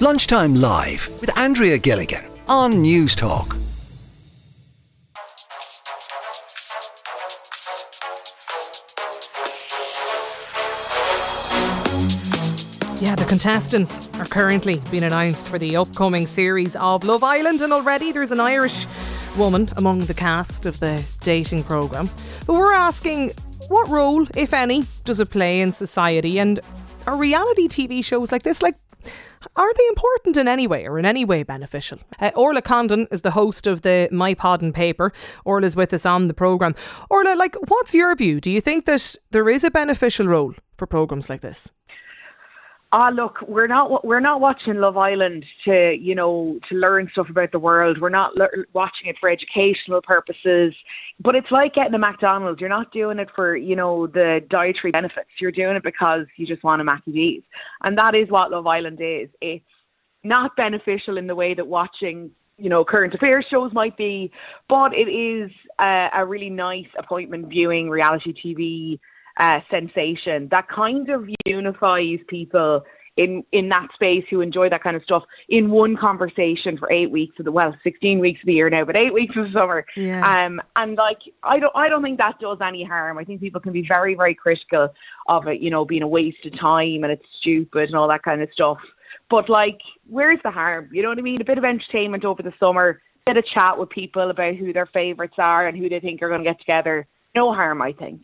Lunchtime Live with Andrea Gilligan on Newstalk. Yeah, the contestants are currently being announced for the upcoming series of Love Island, and already there's an Irish woman among the cast of the dating programme. But we're asking what role, if any, does it play in society? And are reality TV shows like this, like, are they important in any way or in any way beneficial? Uh, Orlaith Condon is the host of the My Pod on Paper. Orlaith's with us on the programme. Orlaith, like, what's your view? Do you think that there is a beneficial role for programmes like this? Ah, look, we're not we're not watching Love Island to you know to learn stuff about the world. We're not le- watching it for educational purposes. But it's like getting a McDonald's. You're not doing it for you know the dietary benefits. You're doing it because you just want a Mackie cheese and that is what Love Island is. It's not beneficial in the way that watching you know current affairs shows might be, but it is a, a really nice appointment viewing reality TV uh, sensation that kind of unifies people in in that space who enjoy that kind of stuff in one conversation for eight weeks of the well, sixteen weeks of the year now, but eight weeks of the summer. Yeah. Um, and like I don't I don't think that does any harm. I think people can be very very critical of it, you know, being a waste of time and it's stupid and all that kind of stuff. But like, where's the harm? You know what I mean? A bit of entertainment over the summer, bit of chat with people about who their favourites are and who they think are going to get together no harm, I think.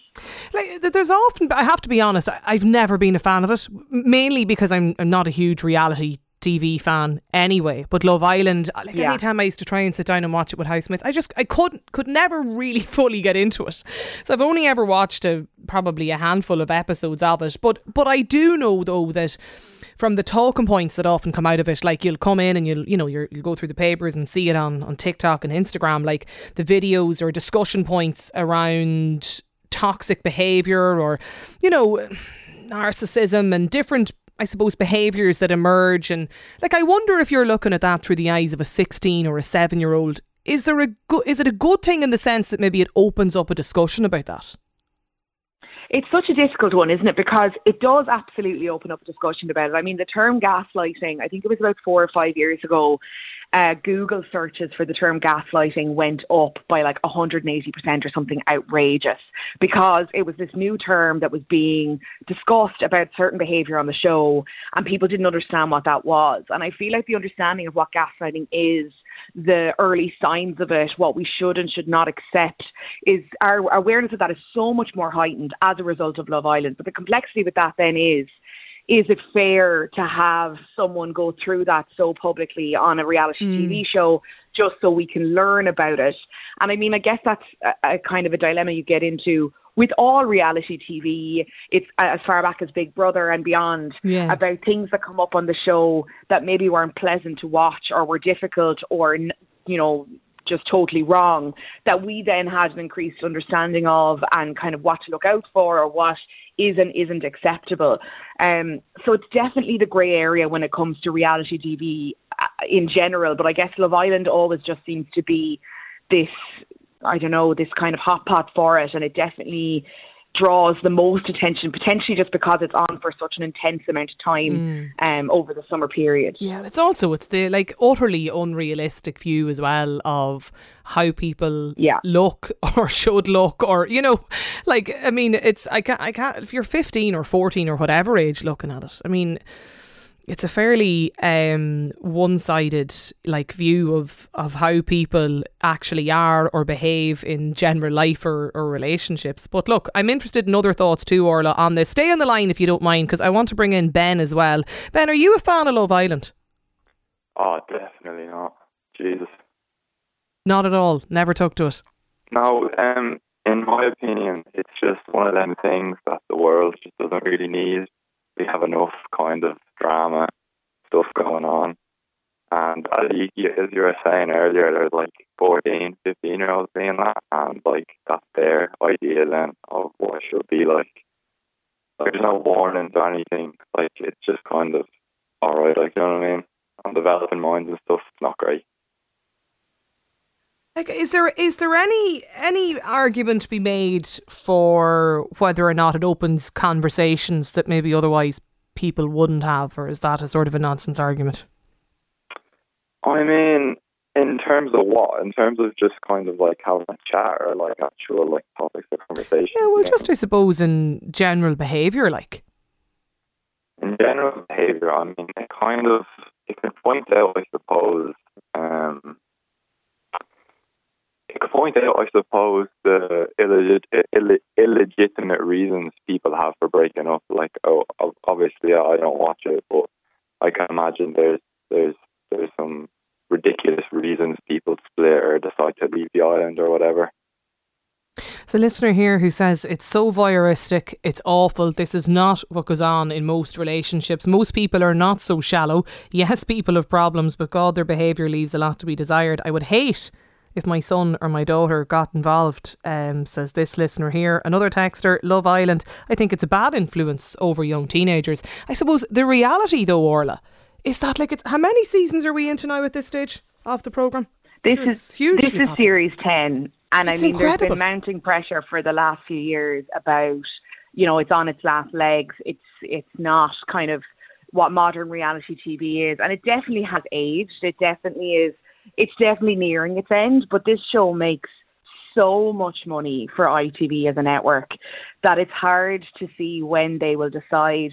Like, there's often, I have to be honest, I've never been a fan of it, mainly because I'm, I'm not a huge reality TV fan anyway. But Love Island, uh, like Yeah. anytime I used to try and sit down and watch it with housemates, I just I couldn't could never really fully get into it. So I've only ever watched a, probably a handful of episodes of it. But but I do know though that from the talking points that often come out of it, like you'll come in and you'll you know you're, you'll go through the papers and see it on on TikTok and Instagram, like the videos or discussion points around toxic behavior or you know narcissism and different I suppose behaviors that emerge. And like I wonder if you're looking at that through the eyes of a 16 or a 7 year old is there a is it a good thing in the sense that maybe it opens up a discussion about that It's such a difficult one, isn't it? Because it does absolutely open up a discussion about it. I mean, the term gaslighting, I think it was about four or five years ago, uh, Google searches for the term gaslighting went up by like 180% or something outrageous because it was this new term that was being discussed about certain behaviour on the show and people didn't understand what that was. And I feel like the understanding of what gaslighting is the early signs of it, what we should and should not accept, is our awareness of that is so much more heightened as a result of Love Island. But the complexity with that then is is it fair to have someone go through that so publicly on a reality hmm. TV show just so we can learn about it? And I mean, I guess that's a, a kind of a dilemma you get into with all reality TV. It's as far back as Big Brother and beyond Yeah. about things that come up on the show that maybe weren't pleasant to watch or were difficult or, you know, just totally wrong that we then had an increased understanding of and kind of what to look out for or what is and isn't acceptable. Um, so it's definitely the grey area when it comes to reality TV uh, in general. But I guess Love Island always just seems to be this, I don't know, this kind of hot pot for it, and it definitely draws the most attention, potentially just because it's on for such an intense amount of time um, over the summer period. Yeah, it's also it's the like utterly unrealistic view as well of how people Yeah. look or should look or you know, like I mean, it's I can't I can't if you're 15 or 14 or whatever age looking at it. I mean, it's a fairly um, one-sided like view of of how people actually are or behave in general life or, or relationships. But look, I'm interested in other thoughts too, Orlaith, on this. Stay on the line if you don't mind, because I want to bring in Ben as well. Ben, are you a fan of Love Island? Oh, definitely not. Jesus. Not at all. Never took to it. No, um, in my opinion, it's just one of them things that the world just doesn't really need. We have enough kind of drama stuff going on. And as you, as you were saying earlier, there's like 14, 15 year olds being that, and like that's their idea then of what it should be like. Like there's no warnings or anything. Like it's just kind of alright, like you know what I mean? On developing minds and stuff, it's not great. Like, is there is there any any argument to be made for whether or not it opens conversations that maybe otherwise people wouldn't have, or is that a sort of a nonsense argument? I mean, in terms of what? In terms of just kind of like having a chat or like actual like topics of conversation? Yeah, well, just I suppose in general behaviour, like. In general behaviour, I mean, it kind of it can point out, I suppose, um, out, I suppose, the illegit- Ill- illegitimate reasons people have for breaking up. Like, oh, obviously, I don't watch it, but I can imagine there's there's there's some ridiculous reasons people split or decide to leave the island or whatever. There's a listener here who says it's so voyeuristic, it's awful. This is not what goes on in most relationships. Most people are not so shallow. Yes, people have problems, but God, their behaviour leaves a lot to be desired. I would hate if my son or my daughter got involved, um, says this listener here. Another texter, Love Island. I think it's a bad influence over young teenagers. I suppose the reality, though, Orlaith, is that like it's how many seasons are we into now at this stage of the program? This sure, is this is series ten, and it's I mean incredible. there's been mounting pressure for the last few years about you know it's on its last legs. It's it's not kind of what modern reality TV is, and it definitely has aged. It definitely is. It's definitely nearing its end, but this show makes so much money for ITV as a network that it's hard to see when they will decide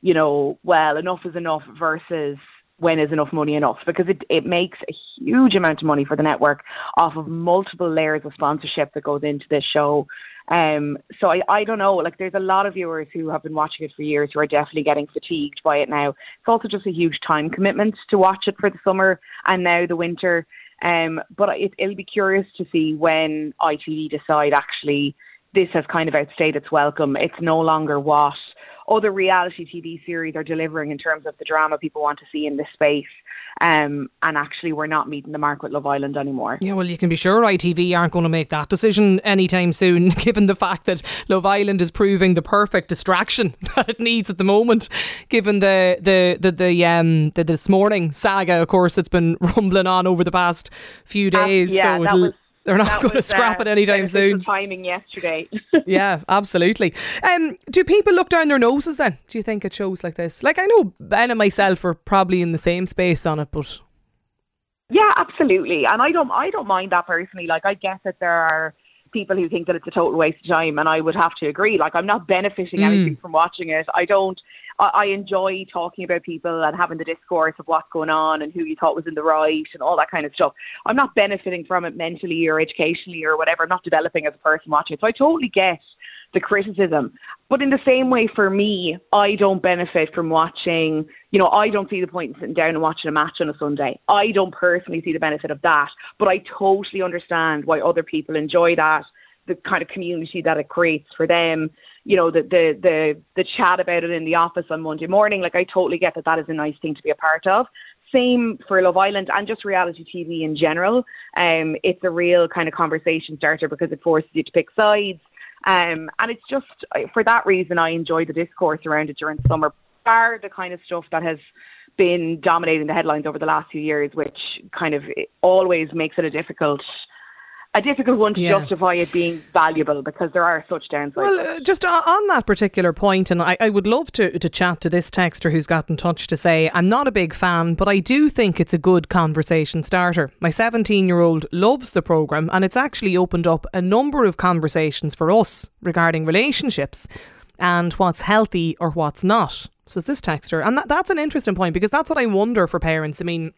you know, well, enough is enough versus when is enough money enough because it, it makes a huge amount of money for the network off of multiple layers of sponsorship that goes into this show. Um, so I, I don't know, like there's a lot of viewers who have been watching it for years who are definitely getting fatigued by it now. It's also just a huge time commitment to watch it for the summer and now the winter. Um, but it, it'll be curious to see when ITV decide actually this has kind of outstayed its welcome. It's no longer what other reality TV series are delivering in terms of the drama people want to see in this space. Um, and actually, we're not meeting the mark with Love Island anymore. Yeah, well, you can be sure ITV aren't going to make that decision anytime soon, given the fact that Love Island is proving the perfect distraction that it needs at the moment. Given the the the the um the this morning saga, of course, it's been rumbling on over the past few days. Uh, yeah, so that was they're not going to scrap uh, it anytime soon. Timing yesterday. yeah, absolutely. Um, do people look down their noses then? Do you think at shows like this? Like I know Ben and myself are probably in the same space on it, but yeah, absolutely. And I don't, I don't mind that personally. Like I guess that there are people who think that it's a total waste of time, and I would have to agree. Like I'm not benefiting Mm. anything from watching it. I don't. I, I enjoy talking about people and having the discourse of what's going on and who you thought was in the right and all that kind of stuff. I'm not benefiting from it mentally or educationally or whatever. I'm not developing as a person watching. So I totally get the criticism. But in the same way, for me, I don't benefit from watching, you know, I don't see the point in sitting down and watching a match on a Sunday. I don't personally see the benefit of that. But I totally understand why other people enjoy that, the kind of community that it creates for them. You know, the, the, the, the chat about it in the office on Monday morning. Like, I totally get that that is a nice thing to be a part of. Same for Love Island and just reality TV in general. Um, it's a real kind of conversation starter because it forces you to pick sides. Um, and it's just for that reason I enjoy the discourse around it during summer, bar the kind of stuff that has been dominating the headlines over the last few years, which kind of always makes it a difficult a difficult one to Yeah. justify it being valuable because there are such downsides. Well, uh, just on that particular point, and I, I would love to, to chat to this texter who's got in touch to say, I'm not a big fan, but I do think it's a good conversation starter. My 17 year old loves the programme, and it's actually opened up a number of conversations for us regarding relationships and what's healthy or what's not, says this texter. And that, that's an interesting point because that's what I wonder for parents. I mean,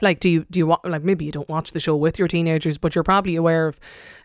like do you do you wa- like maybe you don't watch the show with your teenagers but you're probably aware of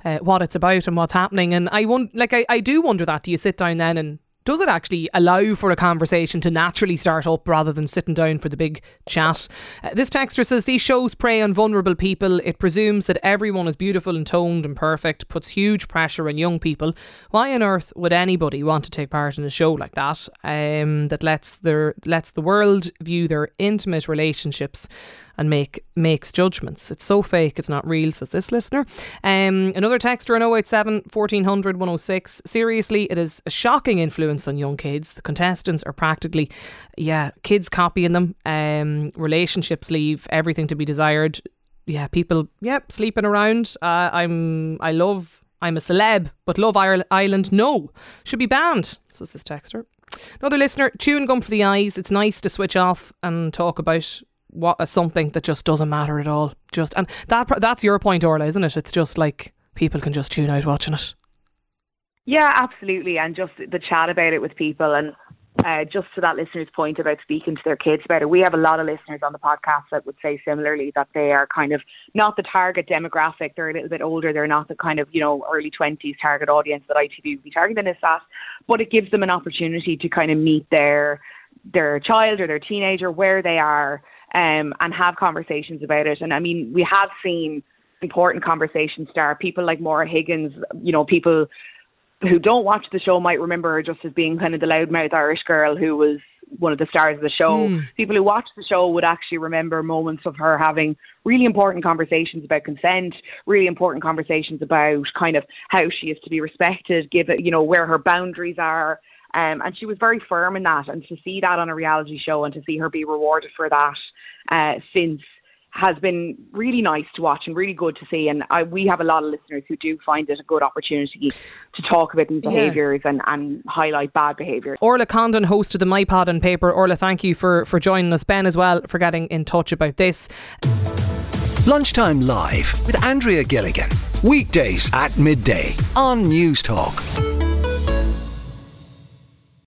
uh, what it's about and what's happening and I won- like I, I do wonder that do you sit down then and does it actually allow for a conversation to naturally start up rather than sitting down for the big chat? Uh, this texter says these shows prey on vulnerable people. It presumes that everyone is beautiful and toned and perfect, puts huge pressure on young people. Why on earth would anybody want to take part in a show like that? Um, that lets their lets the world view their intimate relationships and make makes judgments. It's so fake, it's not real, says this listener. Um, another texter on 087 1400 106. Seriously, it is a shocking influence on young kids. The contestants are practically, yeah, kids copying them. Um, relationships leave everything to be desired. Yeah, people, yeah, sleeping around. Uh, I'm, I love, I'm a celeb, but Love Island, no, should be banned, says this texter. Another listener, chewing gum for the eyes. It's nice to switch off and talk about what uh, something that just doesn't matter at all. Just and that that's your point, Orlaith, isn't it? It's just like people can just tune out watching it. Yeah, absolutely, and just the chat about it with people, and uh, just to that listener's point about speaking to their kids about it, we have a lot of listeners on the podcast that would say similarly that they are kind of not the target demographic. They're a little bit older. They're not the kind of you know early twenties target audience that ITV would be targeting as that, but it gives them an opportunity to kind of meet their their child or their teenager where they are um, and have conversations about it. And I mean, we have seen important conversations start. People like Maura Higgins, you know, people who don't watch the show might remember her just as being kind of the loudmouth Irish girl who was one of the stars of the show. Mm. People who watch the show would actually remember moments of her having really important conversations about consent, really important conversations about kind of how she is to be respected, give it, you know, where her boundaries are. Um, and she was very firm in that. And to see that on a reality show and to see her be rewarded for that uh, since has been really nice to watch and really good to see. And I, we have a lot of listeners who do find it a good opportunity to talk about these behaviours yeah. and, and highlight bad behaviours. Orlaith Condon hosted the My Pod on Paper. Orlaith, thank you for, for joining us. Ben as well for getting in touch about this. Lunchtime Live with Andrea Gilligan. Weekdays at midday on Newstalk.